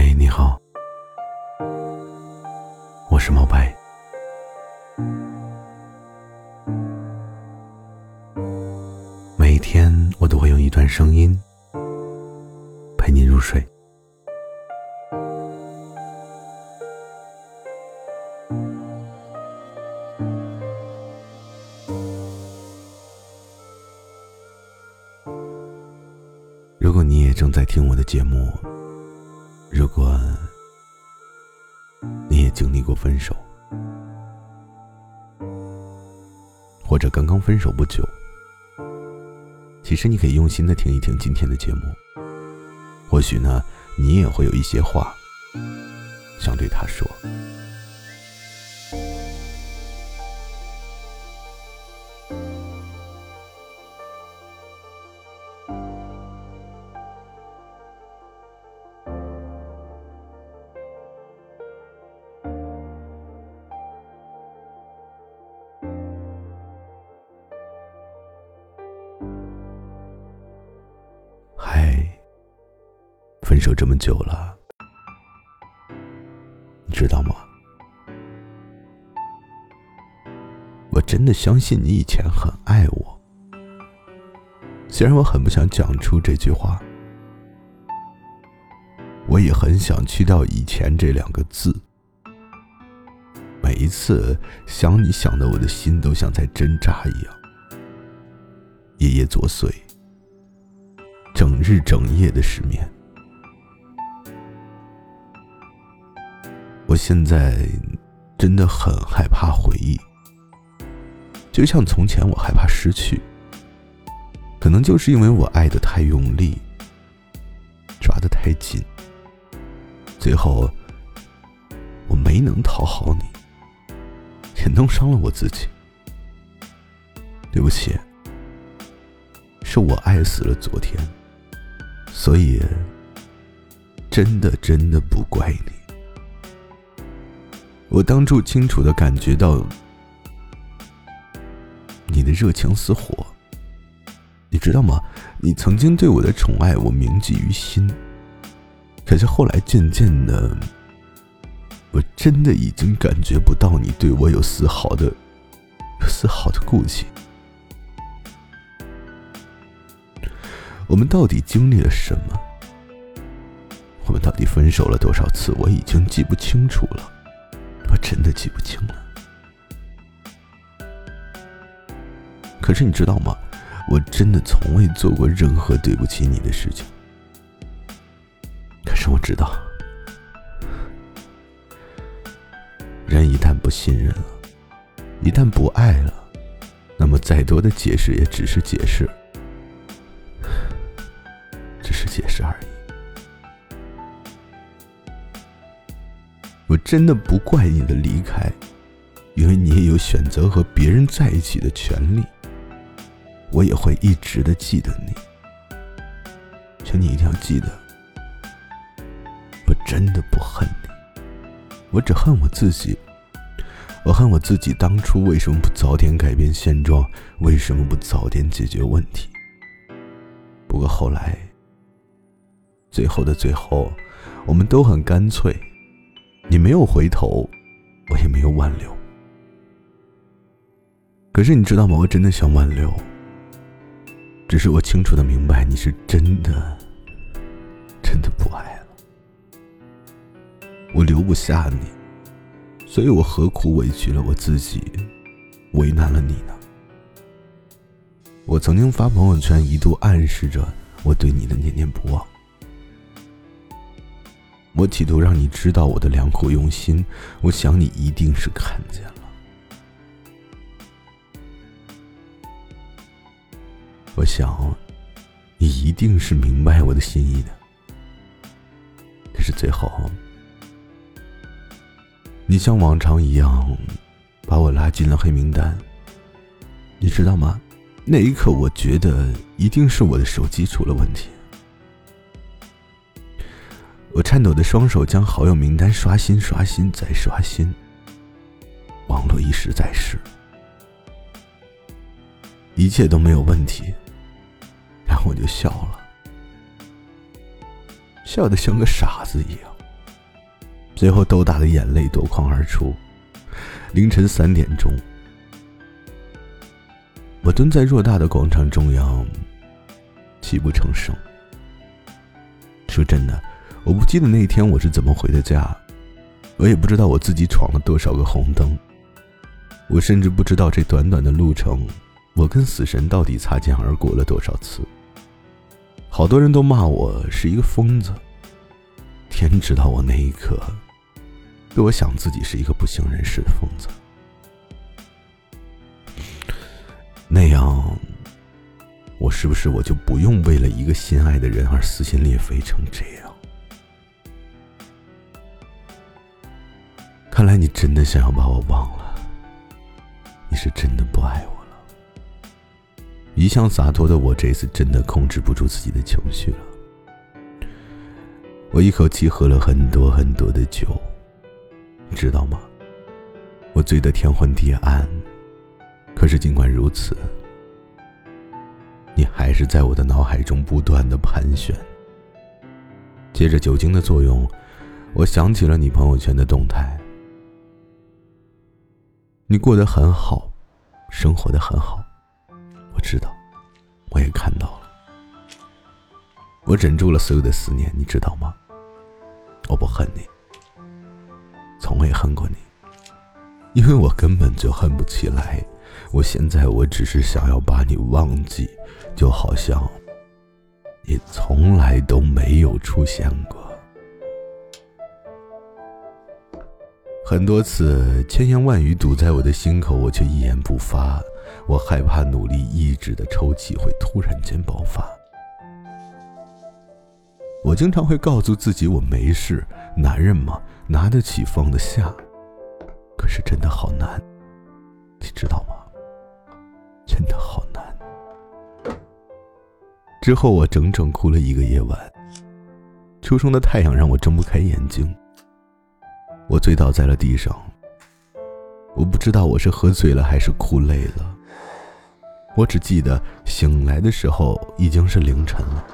喂，你好，我是毛白。每天我都会用一段声音陪你入睡。如果你也正在听我的节目，或者刚刚分手不久，其实你可以用心的听一听今天的节目，或许呢，你也会有一些话想对他说。分手这么久了，你知道吗？我真的相信你以前很爱我，虽然我很不想讲出这句话，我也很想去掉“以前”这两个字。每一次想你想的，我的心都像在挣扎一样，夜夜作祟，整日整夜的失眠。现在真的很害怕回忆，就像从前我害怕失去，可能就是因为我爱的太用力，抓得太紧，最后我没能讨好你，也弄伤了我自己。对不起，是我爱死了昨天，所以真的真的不怪你。我当初清楚的感觉到你的热情似火，你知道吗？你曾经对我的宠爱，我铭记于心。可是后来渐渐的，我真的已经感觉不到你对我有丝毫的、丝毫的顾忌。我们到底经历了什么？我们到底分手了多少次？我已经记不清楚了。真的记不清了，可是你知道吗？我真的从未做过任何对不起你的事情。可是我知道，人一旦不信任了，一旦不爱了，那么再多的解释也只是解释，只是解释而已。我真的不怪你的离开，因为你也有选择和别人在一起的权利。我也会一直的记得你，请你一定要记得，我真的不恨你，我只恨我自己。我恨我自己当初为什么不早点改变现状，为什么不早点解决问题？不过后来，最后的最后，我们都很干脆。你没有回头，我也没有挽留。可是你知道吗？我真的想挽留，只是我清楚的明白，你是真的，真的不爱了。我留不下你，所以我何苦委屈了我自己，为难了你呢？我曾经发朋友圈，一度暗示着我对你的念念不忘。我企图让你知道我的良苦用心，我想你一定是看见了。我想，你一定是明白我的心意的。可是最后，你像往常一样把我拉进了黑名单。你知道吗？那一刻，我觉得一定是我的手机出了问题。我颤抖的双手将好友名单刷新、刷新再刷新，网络一时再试，一切都没有问题，然后我就笑了，笑得像个傻子一样。最后豆大的眼泪夺眶而出。凌晨三点钟，我蹲在偌大的广场中央，泣不成声。说真的，我不记得那一天我是怎么回的家，我也不知道我自己闯了多少个红灯，我甚至不知道这短短的路程，我跟死神到底擦肩而过了多少次。好多人都骂我是一个疯子，天知道我那一刻。多想自己是一个不省人事的疯子，那样，我是不是我就不用为了一个心爱的人而撕心裂肺成这样？看来你真的想要把我忘了，你是真的不爱我了。一向洒脱的我，这次真的控制不住自己的情绪了。我一口气喝了很多很多的酒。你知道吗？我醉得天昏地暗，可是尽管如此，你还是在我的脑海中不断的盘旋。借着酒精的作用，我想起了你朋友圈的动态。你过得很好，生活的很好，我知道，我也看到了。我忍住了所有的思念，你知道吗？我不恨你。从未恨过你，因为我根本就恨不起来。我现在我只是想要把你忘记，就好像你从来都没有出现过。很多次千言万语堵在我的心口，我却一言不发。我害怕努力抑制的抽泣会突然间爆发。我经常会告诉自己我没事，男人嘛。拿得起放得下，可是真的好难，你知道吗？真的好难。之后我整整哭了一个夜晚。初升的太阳让我睁不开眼睛，我醉倒在了地上。我不知道我是喝醉了还是哭累了，我只记得醒来的时候已经是凌晨了。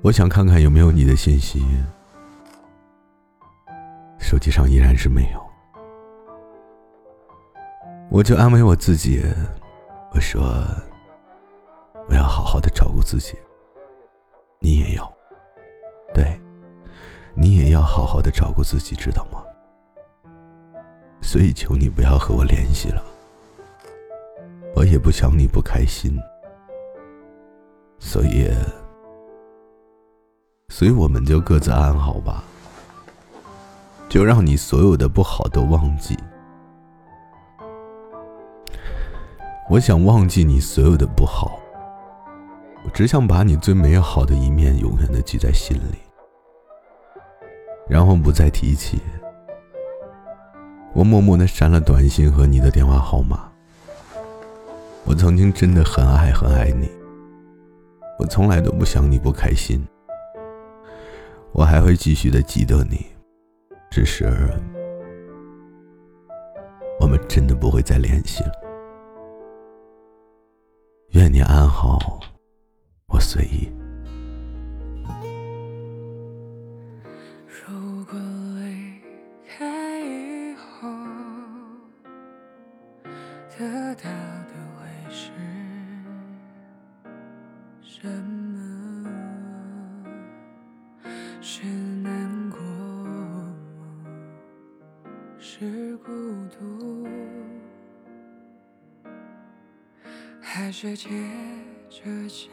我想看看有没有你的信息，手机上依然是没有。我就安慰我自己，我说我要好好的照顾自己，你也要，你也要好好的照顾自己，知道吗？所以求你不要和我联系了，我也不想你不开心，所以。所以我们就各自安好吧，就让你所有的不好都忘记。我想忘记你所有的不好，我只想把你最美好的一面永远的记在心里，然后不再提起。我默默的删了短信和你的电话号码。我曾经真的很爱很爱你，我从来都不想你不开心。我还会继续的记得你，只是我们真的不会再联系了。愿你安好，我随意。得到的会是什么？是难过，是孤独，还是接着下